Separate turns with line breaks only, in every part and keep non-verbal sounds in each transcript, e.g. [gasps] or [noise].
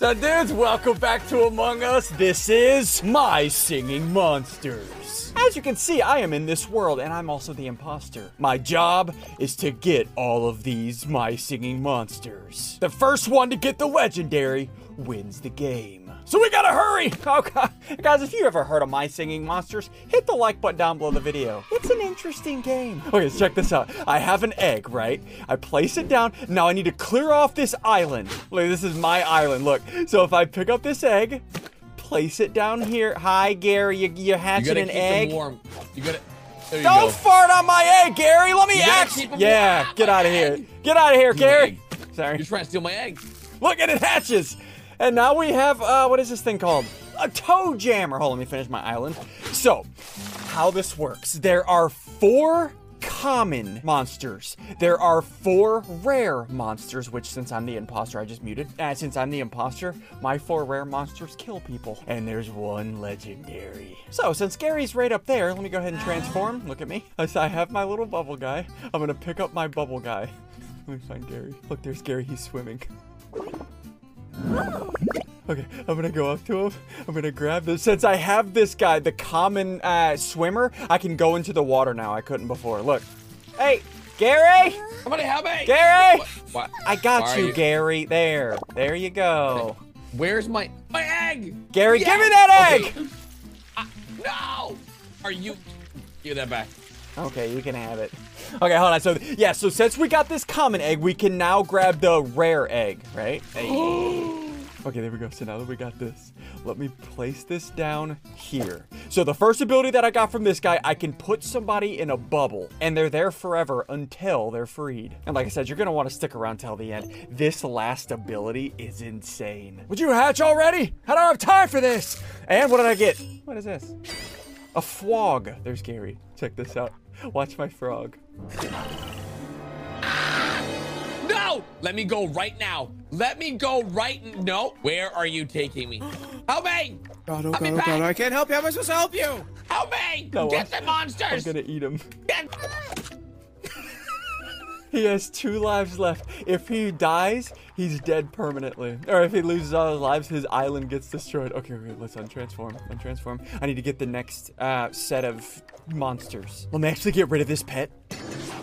So, dudes, welcome back to Among Us. This is My Singing Monsters. As you can see, I am in this world, and I'm also the imposter. My job is to get all of these My Singing Monsters. The first one to get the legendary wins the game. So we gotta hurry! [laughs] Oh god. Guys, if you ever heard of My Singing Monsters, hit the like button down below the video. It's an interesting game. Okay, so check this out. I have an egg, right? I place it down. Now I need to clear off this island. Look, this is my island. Look. So if I pick up this egg, place it down here. Hi, Gary. You, you
You
hatching
gotta
an
keep
egg?
them warm. You gotta. There you
Don't
go.
fart on my egg, Gary. Let me
You
act. Yeah,
warm.
get out of here. Get out of here, Gary. Sorry.
You're trying to steal my egg.
Look at it hatches. And now we have, uh, what is this thing called? A toe jammer. Hold on, let me finish my island. So, how this works. There are four common monsters. There are four rare monsters, which since I'm the imposter, I just muted. Uh, since I'm the imposter, my four rare monsters kill people. And there's one legendary. So, since Gary's right up there, let me go ahead and transform. Look at me. I have my little bubble guy. I'm gonna pick up my bubble guy. [laughs] Let me find Gary. Look, there's Gary. He's swimming. [gasps] Okay, I'm gonna go up to him. I'm gonna grab this. Since I have this guy, the common uh, swimmer, I can go into the water now. I couldn't before. Look. Hey, Gary!
Somebody help me!
Gary!
What? what?
I got
are
you, Gary. There. There you go.
Where's my my egg?
Gary,
Yes!
give me that
Okay.
egg!
Ah, no! Are you? Give that back.
Okay, you can have it. Okay, hold on. So, yeah, so since we got this common egg, we can now grab the rare egg, right? [gasps] Okay, there we go. So now that we got this, let me place this down here. So the first ability that I got from this guy, I can put somebody in a bubble, and they're there forever until they're freed. And like I said, you're gonna want to stick around till the end. This last ability is insane. Would you hatch already? I don't have time for this. And what did I get? What is this? A frog. There's Gary. Check this out. Watch my frog.
No! Let me go right now. Let me go right. n- No. Where are you taking me? Help me!
God, oh
I'll be
God, oh God. I can't help you. How am I supposed to help you?
Help me!
No,
Get
I'm-
the monsters!
I'm gonna eat him.
Get- [laughs]
He has two lives left. If he dies, he's dead permanently. Or if he loses all his lives, his island gets destroyed. Okay, okay, let's untransform. Untransform. I need to get the next uh, set of monsters. Let me actually get rid of this pet.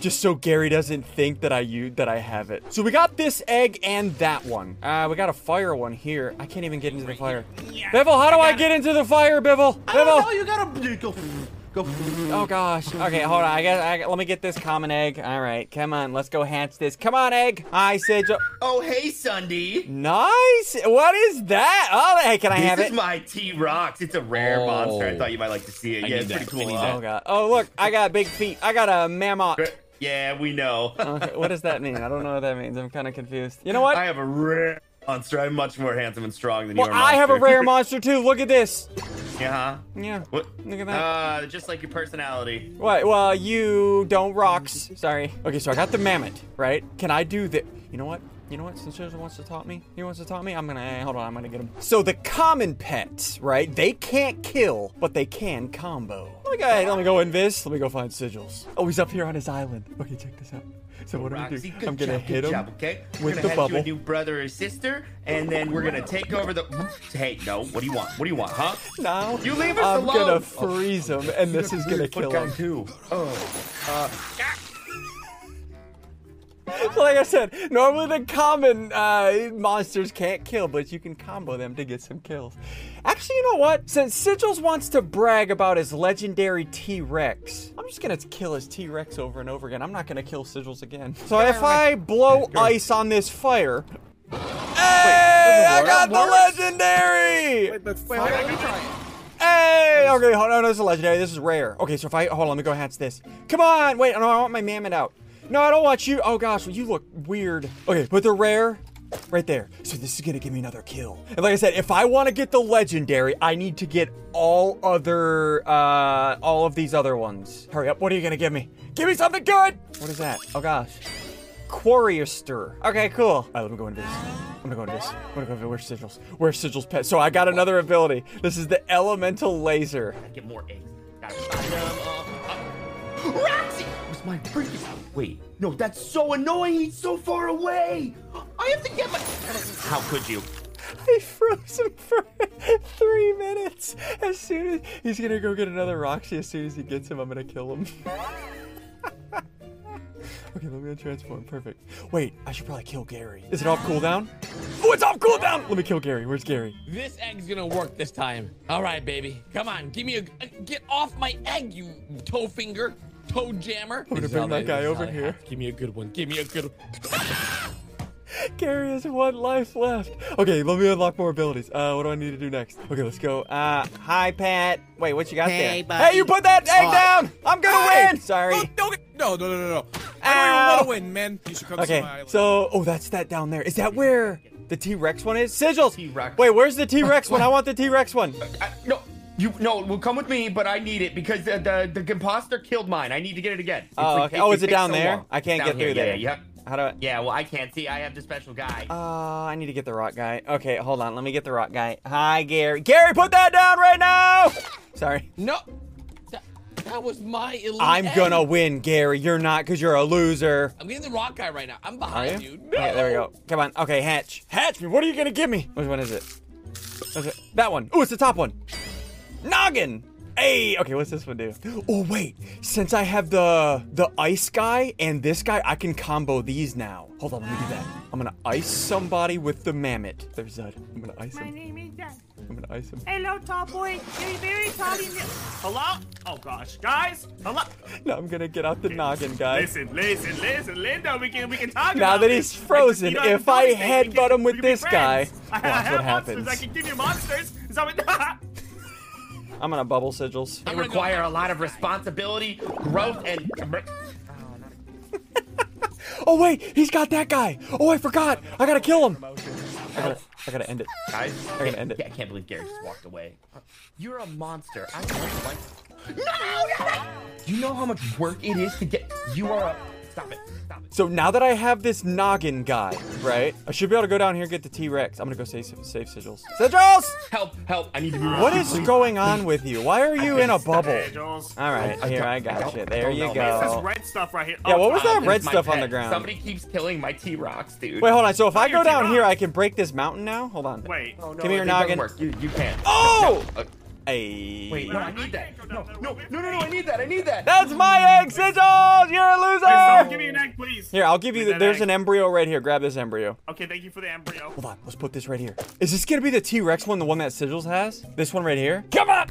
Just so Gary doesn't think that I use that I have it. So we got this egg and that one. Uh, we got a fire one here. I can't even get into the fire. Bibble, how do I, get into the fire, Bibble? Bibble.
Oh, you gotta go.
Oh gosh. Okay, hold on. I guess I, let me get this common egg. All right, come on. Let's go hatch this. Come on, egg. Hi, Sigil.
Oh, hey, Sunday.
Nice. What is that? Oh, hey, can I have it?
This is my T-Rox. It's a rare
Oh.
monster. I thought you might like to see it.
I
yeah, it's pretty cool.
I?
Oh god. Oh look, I got big feet. I got a mammoth.
Yeah, we know.
Okay, [laughs] uh, what does that mean? I don't know what that means. I'm kind of confused. You know what?
I have a rare monster. I'm much more handsome and strong than
well,
you are.
I have a rare [laughs] monster too. Look at this.
Yeah.
Yeah.
What?
Look at that.
Uh, just like your personality.
What? Well, you don't rocks. Sorry. Okay, so I got the mammoth, right? Can I do the? You know what? You know what? Since Susan wants to taunt me, he wants to taunt me. I'm gonna eh, hold on. I'm gonna get him. So the common pets, right? They can't kill, but they can combo. Let me go. ahead, Let me go invis. Let me go find sigils. Oh, he's up here on his island. Okay, check this out. [laughs] So what do I
Roxy,
do? I'm gonna
job,
hit him.
job, okay? We're
with
gonna
the bubble.
you a new brother or sister, and then we're gonna take over the. Hey, no. What do you want? What do you want, huh?
Now
You leave us
I'm
alone.
gonna freeze him, and this is gonna kill him.
too. Oh.
So like I said, normally the common uh, monsters can't kill, but you can combo them to get some kills. Actually, you know what? Since Sigils wants to brag about his legendary T-Rex, I'm just gonna kill his T-Rex over and over again. I'm not gonna kill Sigils again. So if I blow ice on this fire, hey, I got the legendary.
Wait, but wait, hold on, let me try it.
Hey! Okay, hold on. No, this is legendary. This is rare. Okay, so if I hold on, let me go hatch this. Come on! Wait, no, I want my mammoth out. No, I don't want you. Oh gosh, well, you look weird. Okay, but they're rare. Right there. So this is gonna give me another kill. And like I said, if I want to get the legendary, I need to get all other, uh, all of these other ones. Hurry up. What are you gonna give me? Give me something good! What is that? Oh gosh. Quarrister. Okay, cool. All right, let me go into this. I'm gonna go into this. I'm gonna go into where's Sigils? Where's Sigils pet? So I got another ability. This is the elemental laser.
Get more eggs. Gotta find them. Uh, uh. Roxy! Where's my freaking. Wait, no, that's so annoying. He's so far away. I have to get my. How could you?
I froze him for [laughs] three minutes. As soon as he's gonna go get another Roxy, as soon as he gets him, I'm gonna kill him. [laughs] okay, let me transform. Perfect. Wait, I should probably kill Gary. Is it off cooldown? Oh, it's off cooldown. Let me kill Gary. Where's Gary?
This egg's gonna work this time. All right, baby. Come on, give me a, a- get off my egg, you toe finger, toe jammer.
I'm gonna bring that guy over here.
Give me a good one. Give me a good. [laughs] one.
Gary has one life left. Okay, let me unlock more abilities. Uh, what do I need to do next? Okay, let's go. Uh, hi, Pat. Wait, what you got
Hey,
there?
buddy.
Hey, you put that egg
Oh,
down. I'm gonna
Hey!
win. Sorry.
Oh, no, no, no, no, no, no. I
Ow.
don't even want to win, man. You should come to
Okay,
my island.
so oh, that's that down there. Is that where the T Rex one is? Sigils.
T-Rex.
Wait, where's the T Rex [laughs] one? I want the T Rex one.
I, no, you no. Well, come with me, but I need it because the the, the imposter killed mine. I need to get it again. It's
Oh,
like-
okay. Oh, is it
takes
down
so
there?
long.
I can't
Down
get
here,
through
yeah,
there.
Yeah, yeah.
How do I?
yeah. Well, I can't see. I have the special guy.
Uh, I need to get the rock guy. Okay, hold on. Let me get the rock guy. Hi, Gary. Gary, put that down right now. Sorry.
No, that, that was my elite.
I'm
egg.
gonna win, Gary. You're not, cause you're a loser.
I'm getting the rock guy right now. I'm behind
you?
you.
Okay, there we go. Come on. Okay, hatch. Hatch me. What are you gonna give me? Which one is it? Okay, that one. Oh, it's the top one. Noggin. Hey. Okay, what's this one do? Oh wait. Since I have the the ice guy and this guy, I can combo these now. Hold on, let me do that. I'm gonna ice somebody with the mammoth. There's Zud. I'm gonna ice him.
My
him.
name is Dan.
I'm gonna ice him.
Hello, tall boy. You're very tall in the...
Hello? Oh gosh, guys. Hello.
No, I'm gonna get out the noggin, guys.
Listen, listen, listen, Linda. We can we can talk
Now
about
that he's frozen,
just- you don't
if I
do anything. We
headbutt him with
we can be
this guy,
friends. I, I
watch
have
what
monsters.
happens.
I can give you monsters. Is that what? [laughs]
I'm gonna bubble sigils.
They
I'm gonna
require a lot of responsibility, growth, and. [laughs]
Oh wait, he's got that guy. Oh, I forgot. I gotta kill him. I gotta, I gotta end it.
Guys,
I gotta end it.
I can't believe Gary just walked away. You're a monster. I don't like. No, no! You know how much work it is to get. You are a. Stop it. Stop it.
So now that I have this noggin guy, right? I should be able to go down here and get the T-Rex. I'm gonna go save, save sigils. Sigils!
Help! Help! I need to be.
What is going on with you? Why are you in a bubble?
Hey,
All right,
I
here I
I
got
don't-
you. There
don't
you
know, man.
This
go.
red stuff right here.
Yeah,
Oh,
what was that red
It's my
stuff on the ground?
Somebody keeps killing my T-Rox, dude.
Wait, hold on. So if I go down here, I can break this mountain now. Hold on.
Wait.
Oh, no,
Give me your noggin.
Work. You, you can't.
Oh!
No, uh,
Hey.
wait, no, I need that. No, no, no, no, no, I need that. I need that.
That's my egg, sigils. You're a
Wait, someone give
loser.
me an egg, please.
Here, I'll give you.
Give
The, there's
egg.
an embryo right here. Grab this embryo.
Okay, thank you for the embryo.
Hold on, let's put this right here. Is this gonna be the T-Rex one, the one that Sigils has? This one right here? Come on!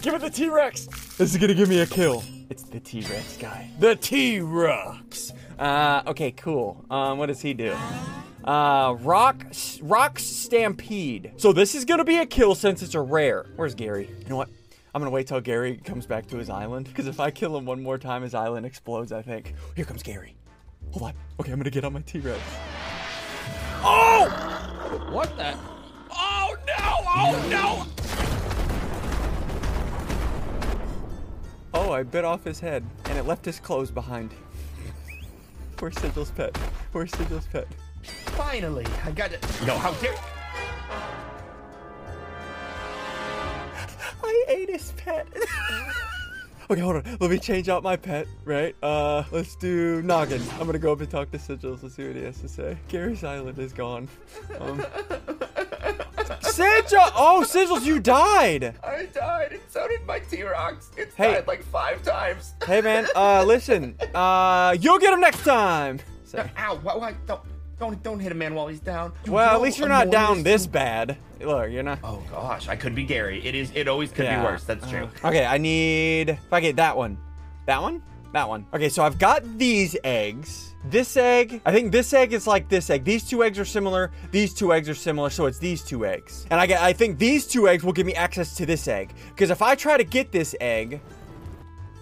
Give it the T-Rex! This is gonna give me a kill. It's the T-Rex guy. The T-Rex! Uh, okay, cool. Um, what does he do? Uh, rock, rock stampede. So this is gonna be a kill since it's a rare. Where's Gary? You know what? I'm gonna wait till Gary comes back to his island, because if I kill him one more time, his island explodes, I think. Here comes Gary. Hold on. Okay, I'm gonna get on my T-Rex. Oh!
What the? Oh no! Oh no!
Oh, I bit off his head, and it left his clothes behind. [laughs] Where's Sigil's pet? Where's Sigil's pet?
Finally, I got it. No, how dare?
I ate his pet. [laughs] okay, hold on. Let me change out my pet, right? Uh, let's do Noggin. I'm gonna go up and talk to Sigils. Let's see what he has to say. Gary's Island is gone. Um, [laughs] Sigil! Oh, Sigils, you died!
I died, and so did my T-Rox. It's
Hey.
died like five times.
Hey, man, uh, listen. Uh, you'll get him next time! Sorry.
Ow! Why? why don't, don't, don't hit a man while he's down. You
Well, at least you're not down this
is-
bad. Look, you're not.
Oh gosh, I could be Gary. It is. It always could
Yeah.
be worse. That's true.
Uh, okay, I need. If I get that one, that one, that one. Okay, so I've got these eggs. This egg, I think this egg is like this egg. These two eggs are similar. These two eggs are similar, so it's these two eggs. And I get, I think these two eggs will give me access to this egg. Because if I try to get this egg,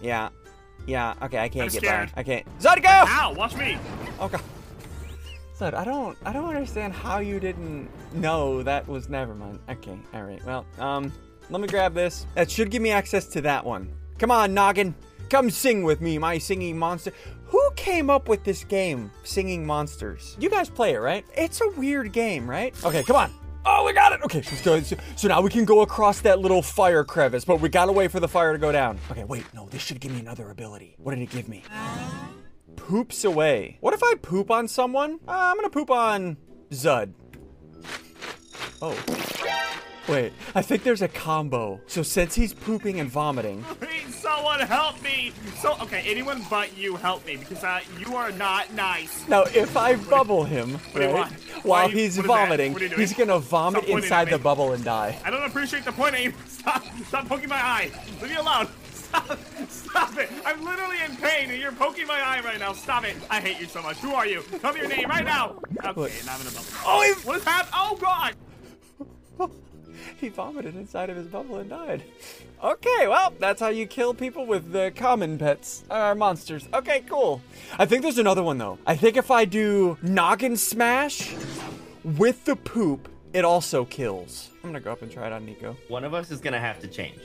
yeah, yeah, okay, I can't
I'm
get
scared.
by. I can't. Zod, go!
Ow! Watch me.
Okay. Zod, I don't, I don't understand how you didn't know that was. Never mind. Okay, all right. Well, um, let me grab this. That should give me access to that one. Come on, Noggin. Come sing with me, my singing monster. Who came up with this game, Singing Monsters? You guys play it, right? It's a weird game, right? Okay, come on. Oh, we got it. Okay, let's go. So, so now we can go across that little fire crevice, but we gotta wait for the fire to go down. Okay, wait. No, this should give me another ability. What did it give me? Poops away. What if I poop on someone? Uh, I'm gonna poop on Zud. Oh. Wait, I think there's a combo. So since he's pooping and vomiting, [laughs]
Please, someone help me. So, okay, anyone but you help me because uh, you are not nice.
now if I bubble him, right, while
you-
he's vomiting,
What are you doing?
he's gonna vomit
Stop
inside the bubble and die.
I don't appreciate the pointing. [laughs] Stop, stop poking my eye. Leave me alone. Stop, stop it. I'm literally in pain and you're poking my eye right now. Stop it. I hate you so much. Who are you? Tell me your name right now. Okay,
Look.
now I'm in a bubble.
Oh, he,
What is happening? Oh, God. [laughs]
he vomited inside of his bubble and died. Okay, well, that's how you kill people with the common pets, uh, monsters. Okay, cool. I think there's another one though. I think if I do noggin smash with the poop, it also kills. I'm gonna go up and try it on Nico.
One of us is gonna have to change.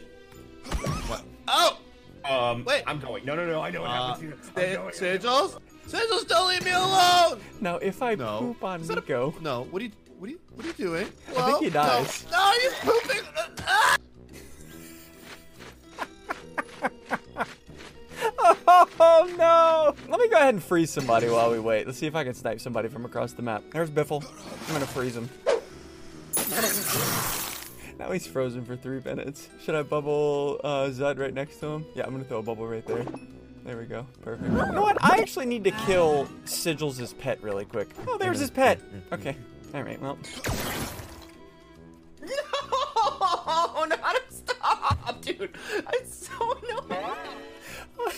Oh! Um,
Wait.
I'm going. No, no, no. I know what
Uh,
happens here. I'm going.
Sigils? Sigils, don't leave me alone!
Now, if I
No.
poop on
Is that a- No, what are you, what are you, what are you doing?
I think he dies.
No, no he's pooping! Ah! [laughs]
Oh no! Let me go ahead and freeze somebody while we wait. Let's see if I can snipe somebody from across the map. There's Biffle. I'm gonna freeze him. Now he's frozen for three minutes. Should I bubble uh, Zud right next to him? Yeah, I'm gonna throw a bubble right there. There we go. Perfect. You know what? I actually need to kill Sigils' pet really quick. Oh, there's his pet. Okay. All right. Well, [laughs]
Oh, not to stop, dude. It's so annoying. [laughs]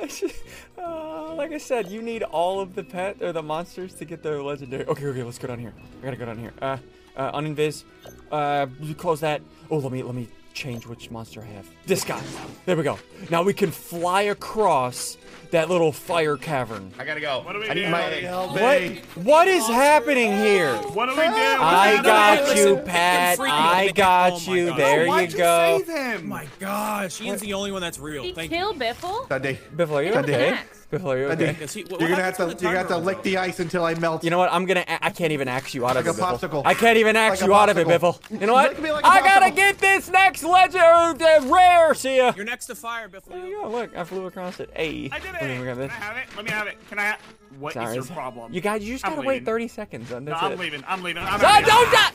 I should- uh, like I said, you need all of the pet or the monsters to get the legendary. Okay, okay, let's go down here. I gotta go down here. Uh, uh, uninvis. Uh, you close that. Oh, let me let me change which monster I have. This guy. There we go. Now we can fly across that little fire cavern.
I gotta go.
What do we
I need my
Help
What? What is happening here?
What do we do?
I
What do we
got you, Pat. I got
oh my
you.
God.
There
Why'd
you go.
save him?
My gosh, Ian's the only one that's real.
He
Thank
killed Biffle?
Dundee.
Biffle, are you
Dundee.
okay?
Max.
You
Dundee.
okay?
Because he- what
You're gonna have
happens
to, you're gonna have to lick the ice until I melt.
You know what? I'm gonna. I can't even axe you out
Like
of
a
it, Biffle.
popsicle.
I can't even axe
Like
you out of it. Biffle. You know what?
Lick like a
I gotta get this next legend or the rare. See ya.
You're next to fire,
There
Biffle.
you go. Look, I flew across it. Hey.
I did it.
Let me grab
Can. I have it? Let me have it. Can I have What is
Sorry.
your problem?
You guys, you just
I'm
gotta wait 30 seconds. And
No, I'm
it.
leaving. I'm leaving. I'm out of
don't
here.
die!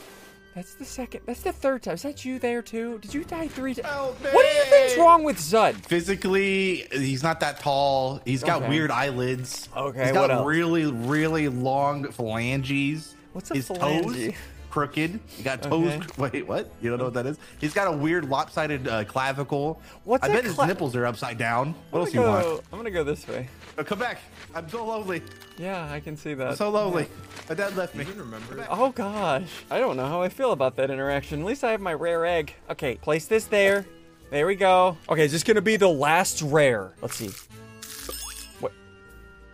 That's the second. That's the third time. Is that you there too? Did you die three times?
Help
What do you think's wrong with Zud?
Physically, he's not that tall. He's got
Okay.
weird eyelids.
Okay,
He's got
what else?
really, really long phalanges.
What's a
His
phalange?
toes crooked. He got toes.
Okay. [laughs]
Wait, what? You don't know what that is? He's got a weird lopsided uh, clavicle.
What's
I
a
bet his nipples are upside down. What
I'm
else you
gonna
want?
I'm gonna go this way.
Uh, come back. I'm so lonely.
Yeah, I can see
I'm
that.
so lonely. My dad left me.
remember.
Oh gosh, I don't know how I feel about that interaction. At least I have my rare egg. Okay, place this there. There we go. Okay, is this gonna be the last rare? Let's see. What?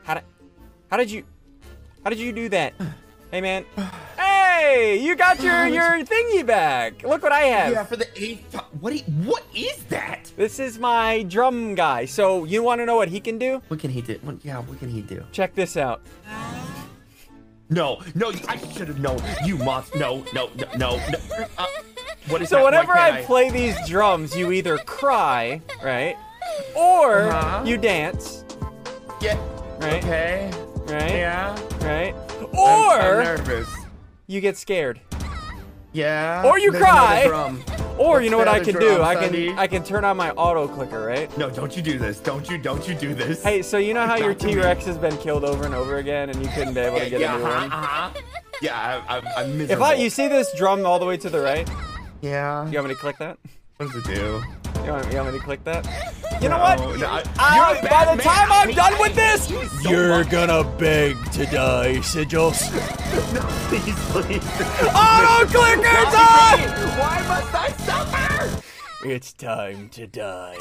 How did? How did you? How did you do that? [sighs] Hey man. Hey, you got your [sighs] your thingy back. Look what I have.
Yeah, for the eighth time. What? i- what is that?
This is my drum guy. So you want to know what he can do?
What can he do? What, yeah, what can he do?
Check this out.
No, no, I should have known. You must. No, no, no, no. no. Uh, what is
So
that?
Whenever
can't
I play these drums, you either cry, right, or
Uh-huh.
you dance,
Yeah.
right,
Okay.
right,
Yeah.
right,
I'm-
or
I'm nervous.
you get scared,
Yeah.
Or you cry.
Another drum.
or you know what I can do? I can
Sunny?
I can turn on my auto clicker, right?
No, don't you do this. Don't you, don't you do this.
Hey, so you know how your
Not to me.
T-Rex has been killed over and over again, and you couldn't be able to get
yeah,
a new
uh-huh,
one?
uh-huh. Yeah, I, I'm, I'm
If. I, you see this drum all the way to the right,
Yeah.
Do you want me to click that?
What does it do?
You want, you want me to click that? You know
No,
what?
no, I-
I-
you're
by the
man.
time I'm done with this,
you so
you're
much.
gonna beg to die, Sigils. [laughs]
No, please, please.
Auto clicker's on!
Why must I suffer?
It's time to die.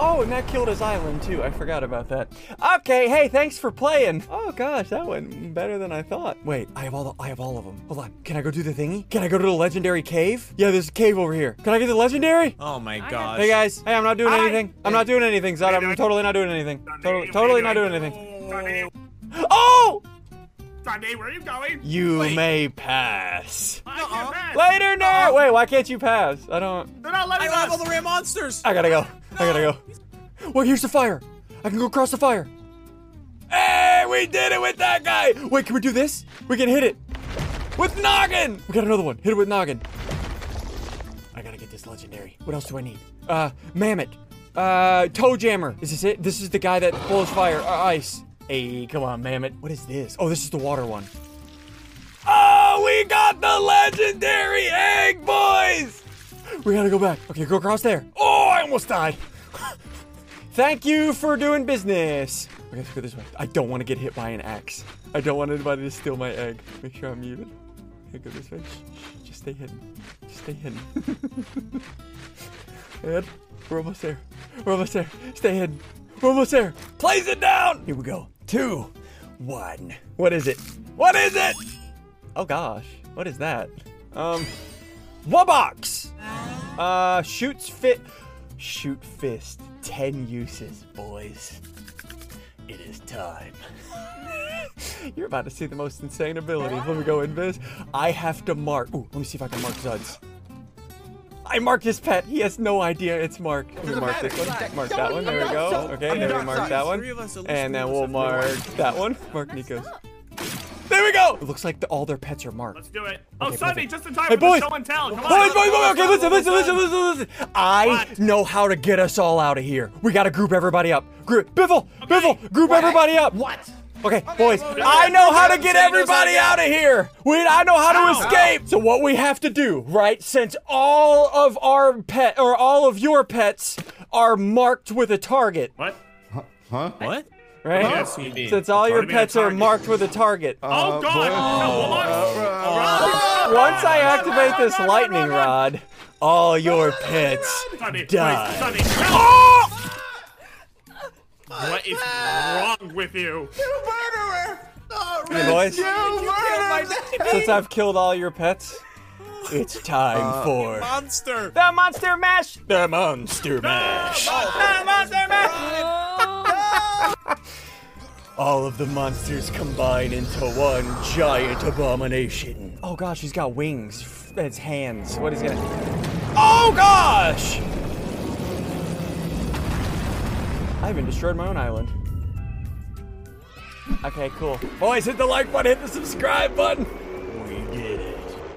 No! Oh, and that killed his island too. I forgot about that. Okay, hey, thanks for playing. Oh gosh, that went better than I thought. Wait, I have all the, I have all of them. Hold on. Can I go do the thingy? Can I go to the legendary cave? Yeah, there's a cave over here. Can I get the legendary?
Oh my
got-
gosh.
Hey guys, hey, I'm not doing
Hi.
anything. I'm not doing anything, Zod. I'm totally not doing anything. Totally, totally not doing anything. Oh!
Sunday, where are you going?
You may pass.
I can't pass.
Later, nerd. Wait, why can't you pass? I don't.
They're not
I
letting
don't have all the rare monsters.
I gotta go. I gotta go. Wait, here's the fire. I can go across the fire. Hey, we did it with that guy. Wait, can we do this? We can hit it. With noggin! We got another one. Hit it with noggin. I gotta get this legendary. What else do I need? Uh, Mammoth. Uh, Toe Jammer. Is this it? This is the guy that blows fire, uh, ice. Hey, come on, Mammoth. What is this? Oh, this is the water one. Oh, we got the legendary egg, boys! We gotta go back. Okay, go across there. Oh, I almost died. [laughs] Thank you for doing business. Okay, let's go this way. I don't want to get hit by an axe. I don't want anybody to steal my egg. Make sure I'm muted. Okay, go this way. Just stay hidden. Just stay hidden. [laughs] Ed, we're almost there. We're almost there. Stay hidden. We're almost there. Place it down. Here we go. Two, one. What is it? What is it? Oh gosh, what is that? Um, Wubbox. Uh, shoots fit. Shoot fist. Ten uses, boys. It is time. [laughs] You're about to see the most insane abilities. Let me go invis. I have to mark. Ooh, let me see if I can mark Zuds. I marked his pet. He has no idea it's Mark. Let me mark this one. Mark that one. There we go. Okay, then we mark that one.
Three of us, at least
And then we'll mark that one. Mark Nico's. There we go. It looks like the, all their pets are marked.
Let's do it. Oh,
Okay,
Sunny, just in time
Hey,
for
boys.
the show and tell. Come on.
Boys, boys, boys, okay, listen, listen, listen, listen, listen. I
What?
know how to get us all out of here. We gotta group everybody up. Group, Biffle, Biffle, group everybody up.
What?
Okay, boys, I know how to get everybody out of here. We, I know how to
How?
escape. So what we have to do, right? Since all of our pet or all of your pets are marked with a target,
What?
Huh?
What?
right?
Yes,
you mean?
Since all your
Target being a
pets are marked with a target.
Uh, oh, God. No, Wubbox.
Uh, uh, Once I activate this lightning rod, all your pets
Sunny,
die.
please, Sunny. No.
Oh!
What is wrong with you? You murderer!
Oh, Hey, boys. Since I've killed all your pets, it's time uh, for
Monster.
the monster mash. The monster mash. The monster mash. [laughs] all of the monsters combine into one giant abomination. Oh gosh, he's got wings. It's hands. What is he gonna? Oh gosh! I even destroyed my own island. Okay, cool. Boys, hit the like button, hit the subscribe button.